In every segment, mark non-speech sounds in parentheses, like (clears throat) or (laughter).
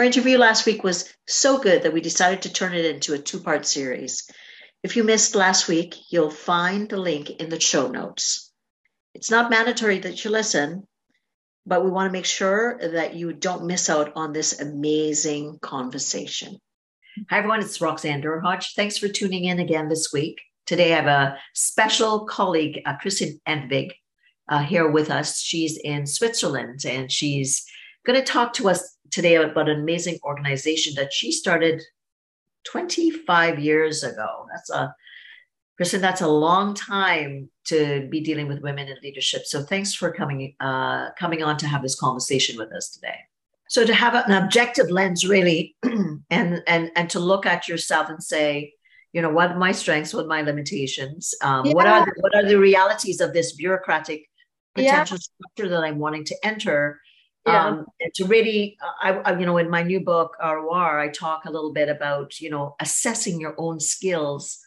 Our interview last week was so good that we decided to turn it into a two part series. If you missed last week, you'll find the link in the show notes. It's not mandatory that you listen, but we want to make sure that you don't miss out on this amazing conversation. Hi, everyone. It's Roxanne Derhodge. Thanks for tuning in again this week. Today, I have a special colleague, uh, Kristin Engvig, uh, here with us. She's in Switzerland and she's going to talk to us today about an amazing organization that she started 25 years ago. That's a Kristin, that's a long time to be dealing with women in leadership. So thanks for coming uh, coming on to have this conversation with us today. So to have an objective lens, really, (clears throat) and and and to look at yourself and say, you know, what are my strengths, what are my limitations, um, yeah. what are the, what are the realities of this bureaucratic potential yeah. structure that I'm wanting to enter, yeah. Um, to really, I, I, you know, in my new book, ROR, I talk a little bit about, you know, assessing your own skills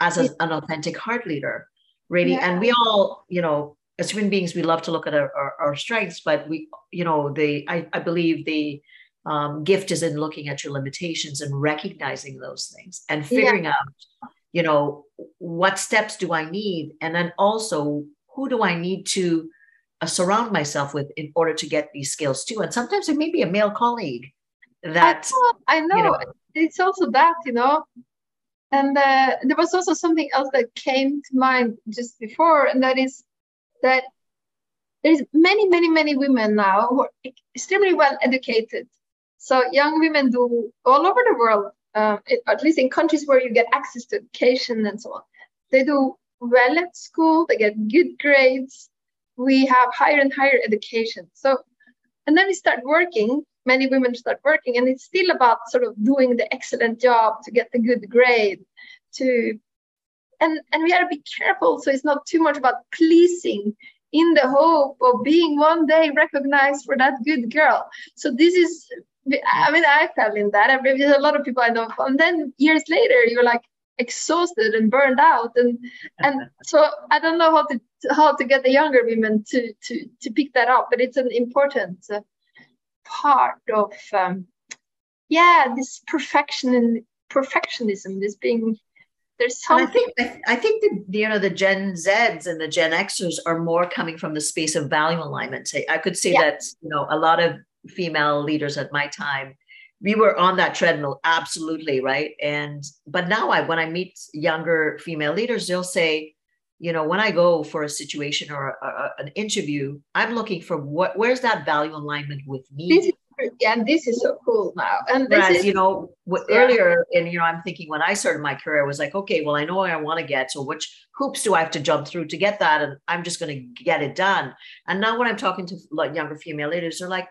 as a, an authentic heart leader, really. Yeah. And we all, you know, as human beings, we love to look at our, our, our strengths, but we, you know, the, I, I believe the um, gift is in looking at your limitations and recognizing those things and figuring yeah. out, you know, what steps do I need? And then also, who do I need to uh, surround myself with in order to get these skills too. And sometimes it may be a male colleague that I know, I know. You know it's also that you know. And uh, there was also something else that came to mind just before, and that is that there's many, many, many women now who are extremely well educated. So young women do all over the world, uh, at least in countries where you get access to education and so on. They do well at school, they get good grades, we have higher and higher education. So, and then we start working, many women start working, and it's still about sort of doing the excellent job to get the good grade, to, and, and we have to be careful so it's not too much about pleasing in the hope of being one day recognized for that good girl. So this is, I mean, I fell in that. I mean, a lot of people I know. And then years later, you're like, exhausted and burned out and and so i don't know how to how to get the younger women to to to pick that up but it's an important uh, part of um, yeah this perfection and perfectionism this being there's something I think I think the you know the Gen Zs and the Gen Xers are more coming from the space of value alignment. I could say yeah. that you know a lot of female leaders at my time we were on that treadmill absolutely right? And but now i when i meet younger female leaders they'll say you know when i go for a situation or a, a, an interview i'm looking for what where's that value alignment with me? Yeah and this is so cool now and whereas is, you know what, yeah. earlier and you know i'm thinking when i started my career I was like okay well i know i want to get so which hoops do i have to jump through to get that? And i'm just going to get it done. And now when i'm talking to like younger female leaders they're like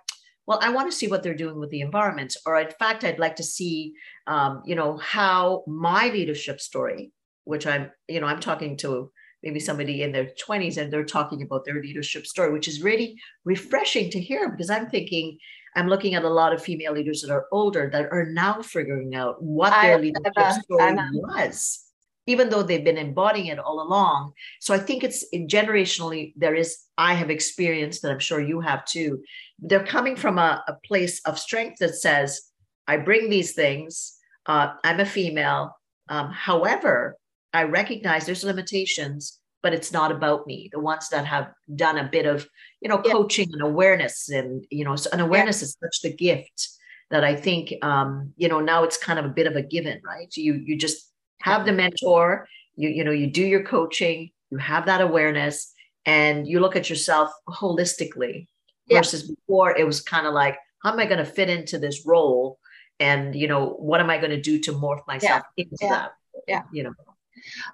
well i want to see what they're doing with the environment or in fact i'd like to see um, you know how my leadership story which i'm you know i'm talking to maybe somebody in their 20s and they're talking about their leadership story which is really refreshing to hear because i'm thinking i'm looking at a lot of female leaders that are older that are now figuring out what their I, leadership I, story I, was even though they've been embodying it all along. So I think it's generationally, there is, I have experienced that I'm sure you have too. They're coming from a, a place of strength that says, I bring these things, uh, I'm a female. Um, however, I recognize there's limitations, but it's not about me. The ones that have done a bit of, you know, yeah. coaching and awareness, and you know, an awareness yeah. is such the gift that I think, um, you know, now it's kind of a bit of a given, right? You you just have the mentor you you know you do your coaching you have that awareness and you look at yourself holistically yeah. versus before it was kind of like how am i going to fit into this role and you know what am i going to do to morph myself yeah. into yeah. that yeah you know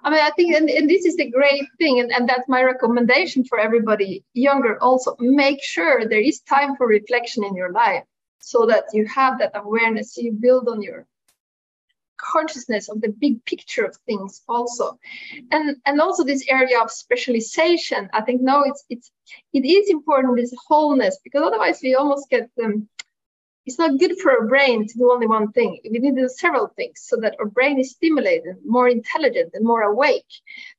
I mean, I think, and, and this is the great thing, and, and that's my recommendation for everybody younger also. Make sure there is time for reflection in your life so that you have that awareness, you build on your consciousness of the big picture of things also. And and also this area of specialization i think no it's it's it is important this wholeness because otherwise we almost get um, it's not good for our brain to do only one thing. We need to do several things so that our brain is stimulated more intelligent and more awake.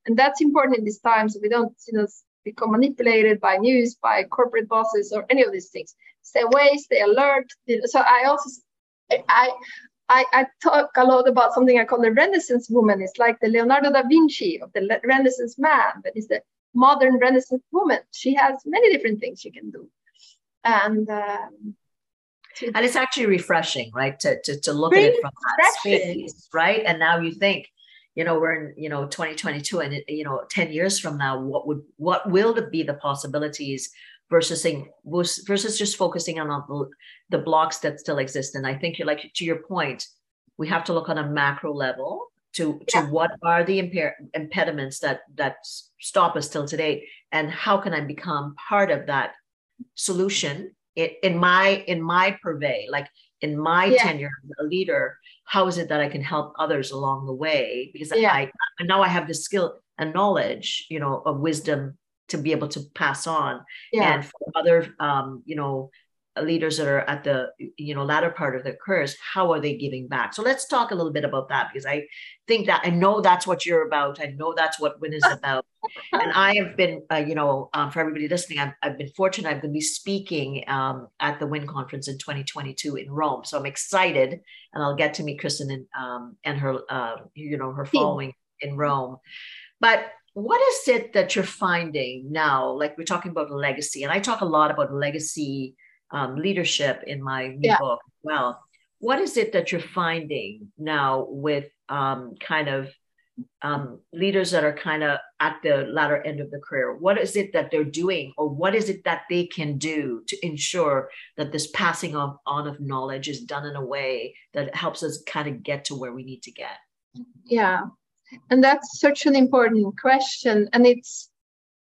And that's important in these times. So we don't you know become manipulated by news by corporate bosses or any of these things. Stay away stay alert. So i also I I, I, talk a lot about something I call the Renaissance woman. It's like the Leonardo da Vinci of the Renaissance man, but it's the modern Renaissance woman. She has many different things she can do. And um, and it's actually refreshing, right? To, to, to look at it from that space, right? And now you think, you know, we're in, you know, 2022 and, it, you know, 10 years from now, what would, what will be the possibilities versus saying versus just focusing on the, the blocks that still exist. And I think you're like to your point, we have to look on a macro level to to what are the impair, impediments that that stop us till today, and how can I become part of that solution in, in my in my purvey, like in my yeah. tenure as a leader. How is it that I can help others along the way? Because yeah. I now I have the skill and knowledge, you know, of wisdom to be able to pass on. Yeah. and for other um, you know leaders that are at the you know latter part of their careers how are they giving back? So let's talk a little bit about that because i think that i know that's what you're about. I know that's what win is about. (laughs) And i have been uh, you know um, for everybody listening I've, I've, been fortunate. I'm going to be speaking um, at the win conference in 2022 in rome. So i'm excited and i'll get to meet Kristin and um, and her uh, you know her following in rome. But what is it that you're finding now? Like we're talking about legacy, and I talk a lot about legacy um, leadership in my new yeah. book. Well, what is it that you're finding now with um, kind of um, leaders that are kind of at the latter end of the career? What is it that they're doing, or what is it that they can do to ensure that this passing on, on of knowledge is done in a way that helps us kind of get to where we need to get? Yeah, and that's such an important question. And it's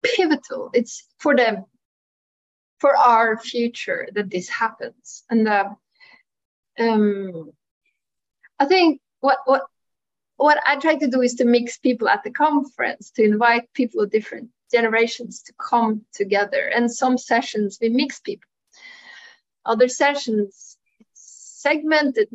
pivotal. It's for them, for our future that this happens. And uh, um, I think what, what, what I try to do is to mix people at the conference, to invite people of different generations to come together. And some sessions we mix people. Other sessions segmented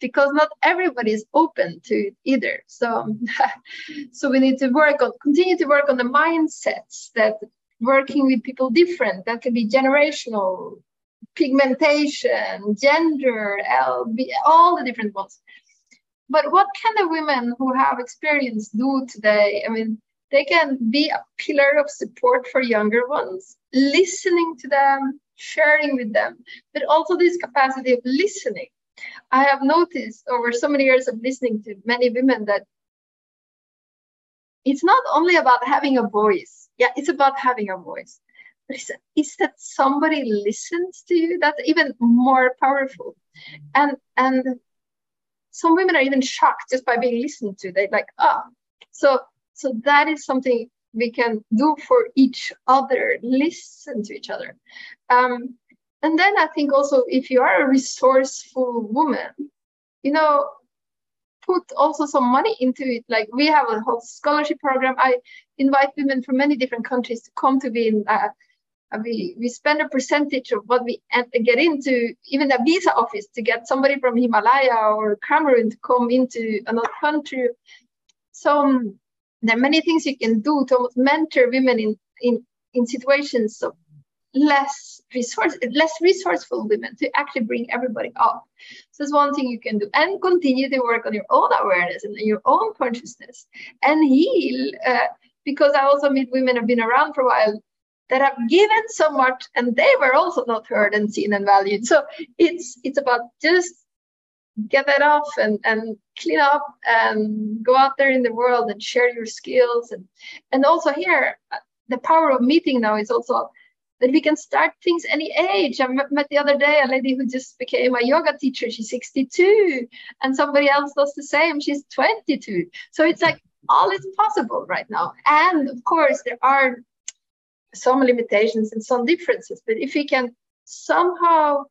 because not everybody is open to it either. So, (laughs) so we need to work on, continue to work on the mindsets that working with people different. That can be generational, pigmentation, gender, LB, all the different ones. But what can the women who have experience do today? I mean, they can be a pillar of support for younger ones, listening to them, sharing with them, but also this capacity of listening I have noticed over so many years of listening to many women that it's not only about having a voice. Yeah, it's about having a voice. But it's, it's that somebody listens to you that's even more powerful. And and some women are even shocked just by being listened to. They're like, oh. so so that is something we can do for each other, listen to each other. Um, and then I think also if you are a resourceful woman, you know, put also some money into it. Like we have a whole scholarship program. I invite women from many different countries to come to be in. Uh, uh we we spend a percentage of what we get into even a visa office to get somebody from Himalaya or Cameroon to come into another country. So um, there are many things you can do to mentor women in in in situations of less resource less resourceful women to actually bring everybody up. So it's one thing you can do. And continue to work on your own awareness and your own consciousness and heal uh, because i also meet women who've been around for a while that have given so much and they were also not heard and seen and valued. So it's it's about just get that off and and clean up and go out there in the world and share your skills. And and also here the power of meeting now is also that we can start things any age. I met the other day a lady who just became a yoga teacher. She's 62, and somebody else does the same. She's 22. So it's like all is possible right now. And of course, there are some limitations and some differences. But if we can somehow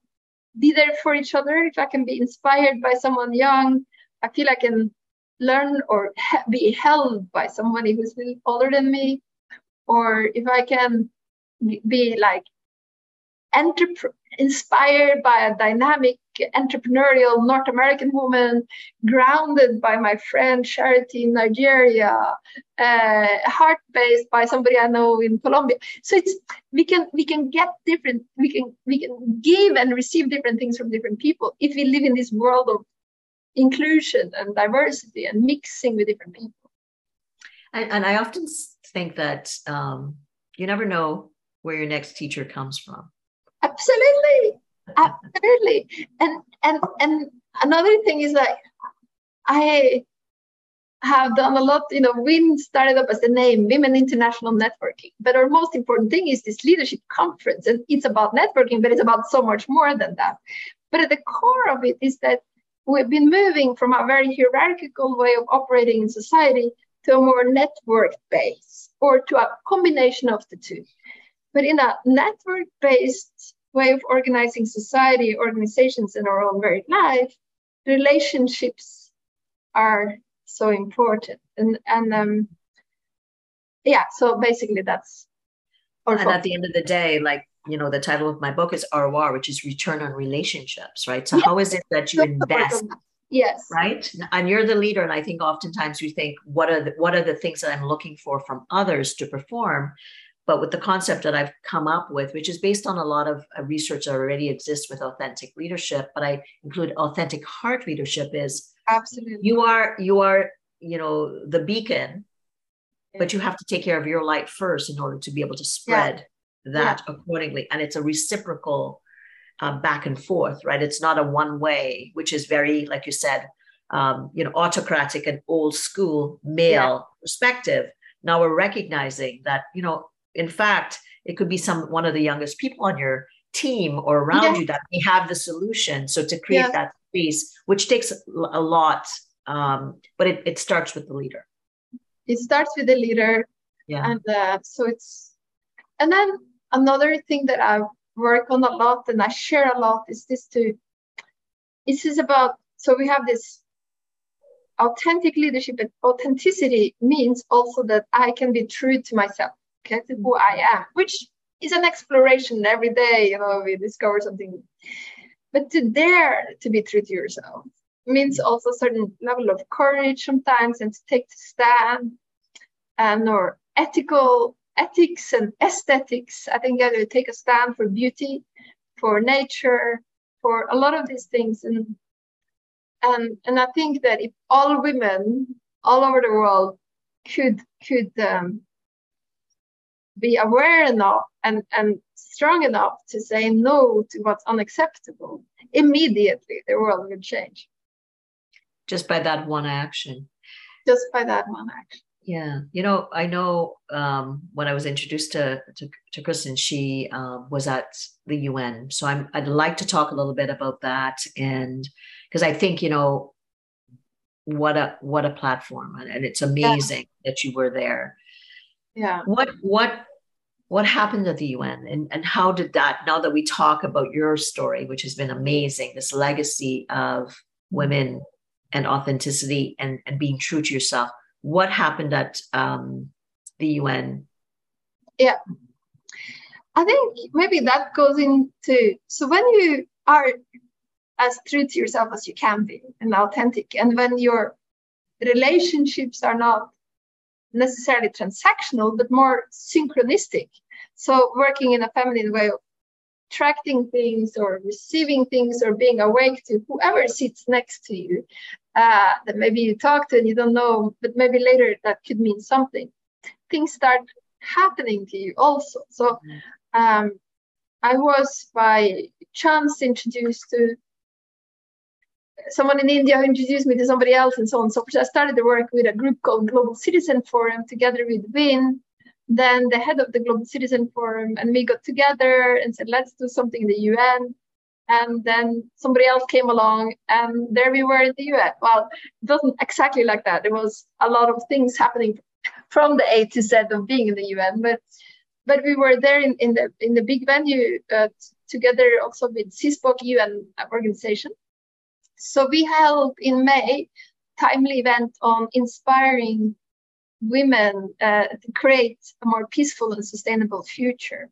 be there for each other, if I can be inspired by someone young, I feel I can learn or be held by somebody who's older than me, or if I can be like entrep- inspired by a dynamic entrepreneurial North American woman, grounded by my friend Charity in Nigeria, uh, heart based by somebody I know in Colombia. So it's we can we can get different we can we can give and receive different things from different people if we live in this world of inclusion and diversity and mixing with different people. And, and I often think that um, you never know where your next teacher comes from. Absolutely, absolutely. And and and another thing is that I have done a lot. You know, WIN started up as the name Women International Networking, but our most important thing is this leadership conference, and it's about networking, but it's about so much more than that. But at the core of it is that we've been moving from a very hierarchical way of operating in society to a more network base or to a combination of the two. But in a network based way of organizing society, organizations, and our own very life, relationships are so important. And, and um, yeah, so basically that's. And focus. at the end of the day, like, you know, the title of my book is ROR, which is Return on Relationships, right? So, how is it that you invest? Yes. Right. And you're the leader. And I think oftentimes you think, what are the, what are the things that I'm looking for from others to perform? But with the concept that I've come up with, which is based on a lot of uh, research that already exists with authentic leadership, but I include authentic heart leadership is absolutely you are you are you know the beacon, yeah. but you have to take care of your light first in order to be able to spread yeah. that yeah. accordingly. And it's a reciprocal uh, back and forth, right? It's not a one way, which is very, like you said, um, you know, autocratic and old school male perspective. Now we're recognizing that, you know, in fact, it could be some one of the youngest people on your team or around yeah. you that may have the solution. So to create yeah. that space, which takes a lot, um, but it, it starts with the leader. It starts with the leader. Yeah. And uh, so it's, and then another thing that I work on a lot and I share a lot is this to, This is about, so we have this authentic leadership and authenticity means also that I can be true to myself to who I am, which is an exploration every day. You know, we discover something. But to dare to be true to yourself means also a certain level of courage sometimes and to take the stand and or ethical ethics and aesthetics. I think you have to take a stand for beauty, for nature, for a lot of these things. And and and I think that if all women all over the world could could um, be aware enough and, and strong enough to say no to what's unacceptable, immediately the world will change. Just by that one action. Just by that one action. Yeah, you know, I know um, when I was introduced to to, to Kristin, she um, was at the UN. So I'm I'd like to talk a little bit about that, and because I think you know what a what a platform, and it's amazing yeah. that you were there. Yeah. What what what happened at the UN and, and how did that, now that we talk about your story, which has been amazing, this legacy of women and authenticity and, and being true to yourself, what happened at um, the UN? Yeah. I think maybe that goes into so when you are as true to yourself as you can be and authentic, and when your relationships are not necessarily transactional, but more synchronistic. So working in a feminine way of attracting things or receiving things or being awake to whoever sits next to you uh, that maybe you talk to and you don't know, but maybe later that could mean something. Things start happening to you also. So um, I was by chance introduced to someone in India who introduced me to somebody else and so on. So I started to work with a group called Global Citizen Forum together with WIN. Then the head of the Global Citizen Forum and me got together and said, let's do something in the UN. and then somebody else came along and there we were in the UN. Well, it wasn't exactly like that. There was a lot of things happening (laughs) from the A to Z of being in the UN, but but we were there in, in the in the big venue uh, together also with CISPOC UN organization. So we held in May timely event on inspiring women uh, to create a more peaceful and sustainable future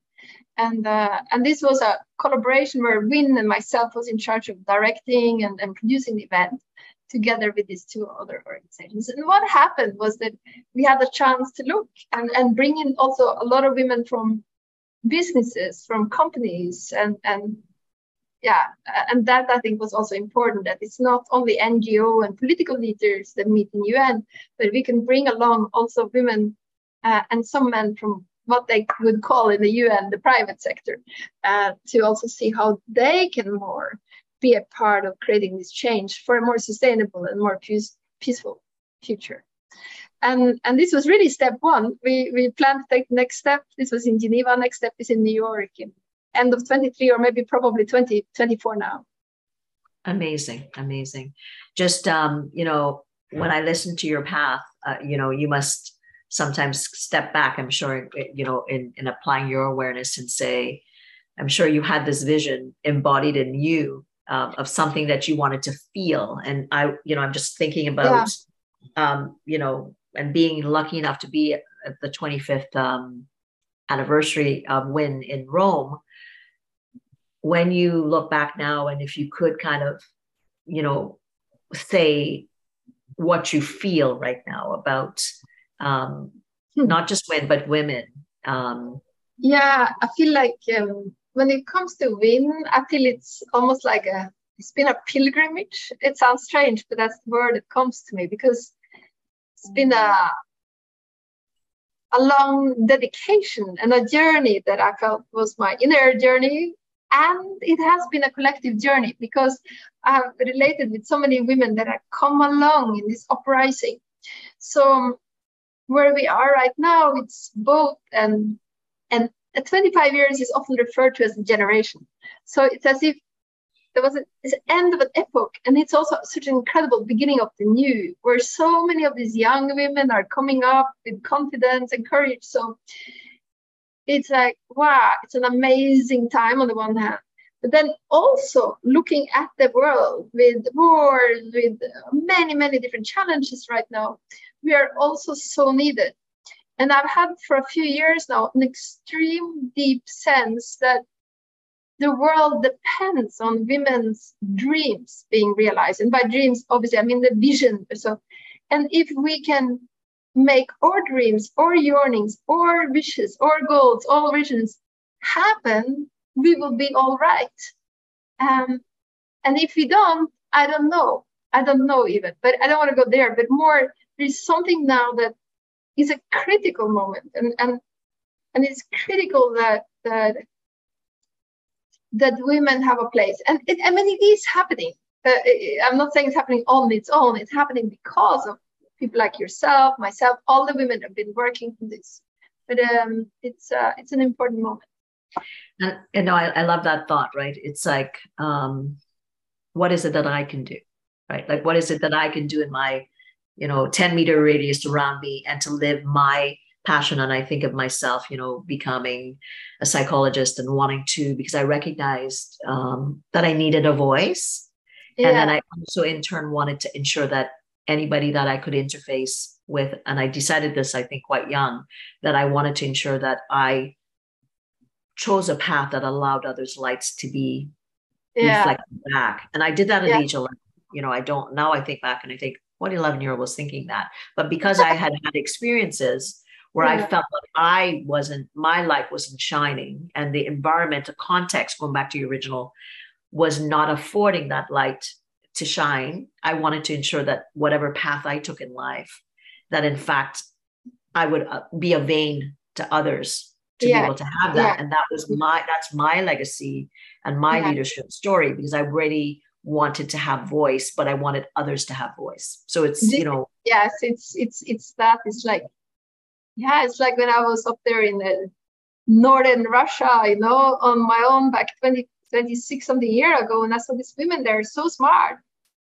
and uh, and this was a collaboration where Win and myself was in charge of directing and, and producing the event together with these two other organizations. And what happened was that we had a chance to look and, and bring in also a lot of women from businesses, from companies, and and yeah, and that I think was also important that it's not only NGO and political leaders that meet in UN, but we can bring along also women uh, and some men from what they would call in the UN the private sector, uh, to also see how they can more be a part of creating this change for a more sustainable and more peace, peaceful future. And, and this was really step one. We, we plan to take the next step. This was in Geneva. Next step is in New York in end of 23 or maybe probably 2024 now. Amazing, amazing. Just, um, you know, when I listen to your path, uh, you know, you must sometimes step back i'm sure you know in, in applying your awareness and say i'm sure you had this vision embodied in you um, of something that you wanted to feel and i you know i'm just thinking about yeah. um, you know and being lucky enough to be at the 25th um, anniversary of win in rome when you look back now and if you could kind of you know say what you feel right now about um, hmm. not just men but women um, yeah i feel like um, when it comes to win i feel it's almost like a it's been a pilgrimage it sounds strange but that's the word that comes to me because it's been a a long dedication and a journey that i felt was my inner journey and it has been a collective journey because i've related with so many women that have come along in this uprising so um, where we are right now, it's both um, and and at 25 years is often referred to as a generation. So it's as if there was an end of an epoch, and it's also such an incredible beginning of the new, where so many of these young women are coming up with confidence and courage. So it's like wow, it's an amazing time on the one hand, but then also looking at the world with wars, with many many different challenges right now we are also so needed. And I've had for a few years now an extreme deep sense that the world depends on women's dreams being realized. And by dreams, obviously, I mean the vision. So, and if we can make our dreams or yearnings or wishes or goals, all visions happen, we will be all right. Um, and if we don't, I don't know. I don't know even, but I don't want to go there. But more there's something now that is a critical moment and and and it's critical that that that women have a place and it, i mean it is happening uh, i'm not saying it's happening on its own it's happening because of people like yourself myself all the women have been working on this. But um, it's uh, it's an important moment. And you know I, I love that thought right? It's like um, what is it that i can do right? Like what is it that i can do in my you know 10 meter radius around me and to live my passion and i think of myself you know becoming a psychologist and wanting to because i recognized um, that i needed a voice. Yeah. and then i also in turn wanted to ensure that anybody that i could interface with and i decided this i think quite young that i wanted to ensure that i chose a path that allowed others lights to be yeah. reflected back and i did that at yeah. age 11 you know i don't now i think back and i think what 11 year old was thinking that but because i had had experiences where yeah. i felt like i wasn't my light wasn't shining and the environmental context going back to your original was not affording that light to shine i wanted to ensure that whatever path i took in life that in fact i would uh, be a vein to others to yeah. be able to have that yeah. and that was my that's my legacy and my leadership story because i really wanted to have voice but i wanted others to have voice so it's you know yes it's it's it's that it's like yeah it's like when i was up there in the northern russia you know on my own back 20 26 something year ago, and I saw these women. They're so smart,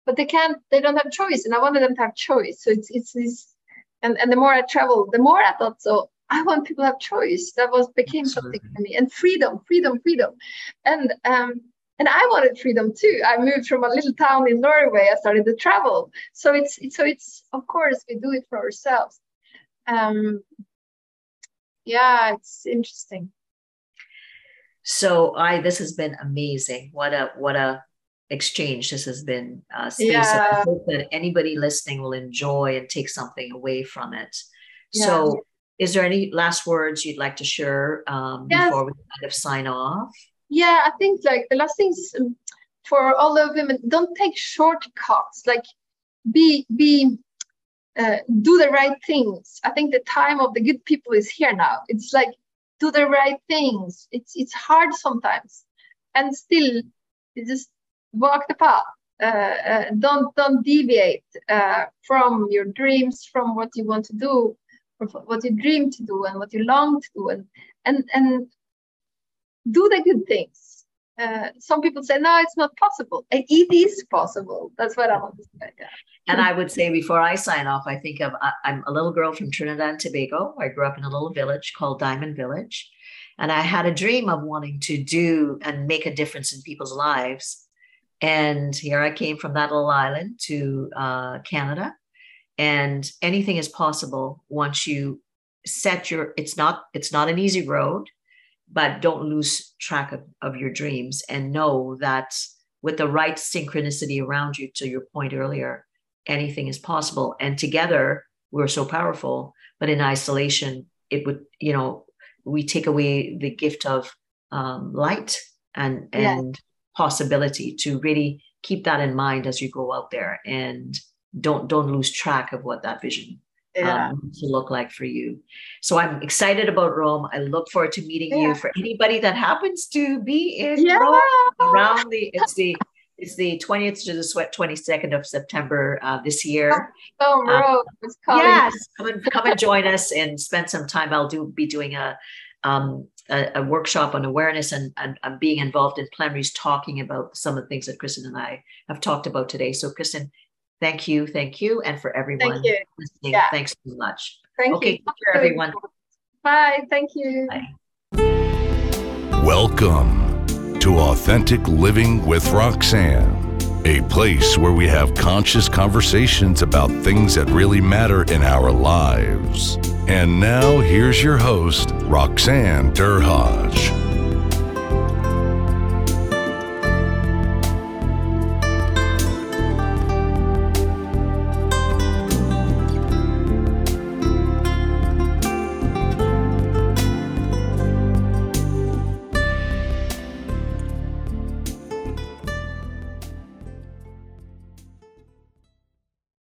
but they can't. They don't have choice, and I wanted them to have choice. So it's it's this, and and the more I travel, the more I thought so. I want people to have choice. That was became Absolutely. something for me, and freedom, freedom, freedom, and um, and I wanted freedom too. I moved from a little town in Norway. I started to travel. So it's, it's so it's of course we do it for ourselves. Um, yeah, it's interesting. So I this has been amazing. What a what a exchange this has been uh, space. Yeah. That anybody listening will enjoy and take something away from it. Yeah. So is there any last words you'd like to share um, yes. before we kind of sign off? yeah i think like the last things um, for all the women don't take shortcuts like be be uh, do the right things i think the time of the good people is here now it's like do the right things it's it's hard sometimes and still it's just walk the path uh, uh, don't don't deviate uh, from your dreams from what you want to do what you dream to do and what you long to do and and and do the good things. Uh, some people say, no, it's not possible. It is possible. That's what I want to say. Yeah. And I would say before I sign off, I think of I'm a little girl from Trinidad and Tobago. I grew up in a little village called Diamond Village. And I had a dream of wanting to do and make a difference in people's lives. And here I came from that little island to uh, Canada. And anything is possible once you set your it's not it's not an easy road but don't lose track of, of your dreams and know that with the right synchronicity around you to your point earlier anything is possible and together we're so powerful but in isolation it would you know we take away the gift of um, light and and. Possibility to really keep that in mind as you go out there and don't don't lose track of what that vision yeah. um, to look like for you. So I'm excited about Rome. I look forward to meeting yeah. you. For anybody that happens to be in yeah. Rome around the it's the it's the 20th to the 22nd of September uh, this year. Oh, um, Rome Yes, come and come and join us and spend some time. I'll do be doing a um, a, a, workshop on awareness and, and, and, being involved in plenaries talking about some of the things that Kristin and I have talked about today. So, Kristin, Thank you, thank you, and for everyone thank you. listening, yeah. thanks so much. Thank okay, you. take care, everyone. Bye. Thank you. Bye. Welcome to Authentic Living with Roxanne, a place where we have conscious conversations about things that really matter in our lives. And now, here's your host, Roxanne Derhodge.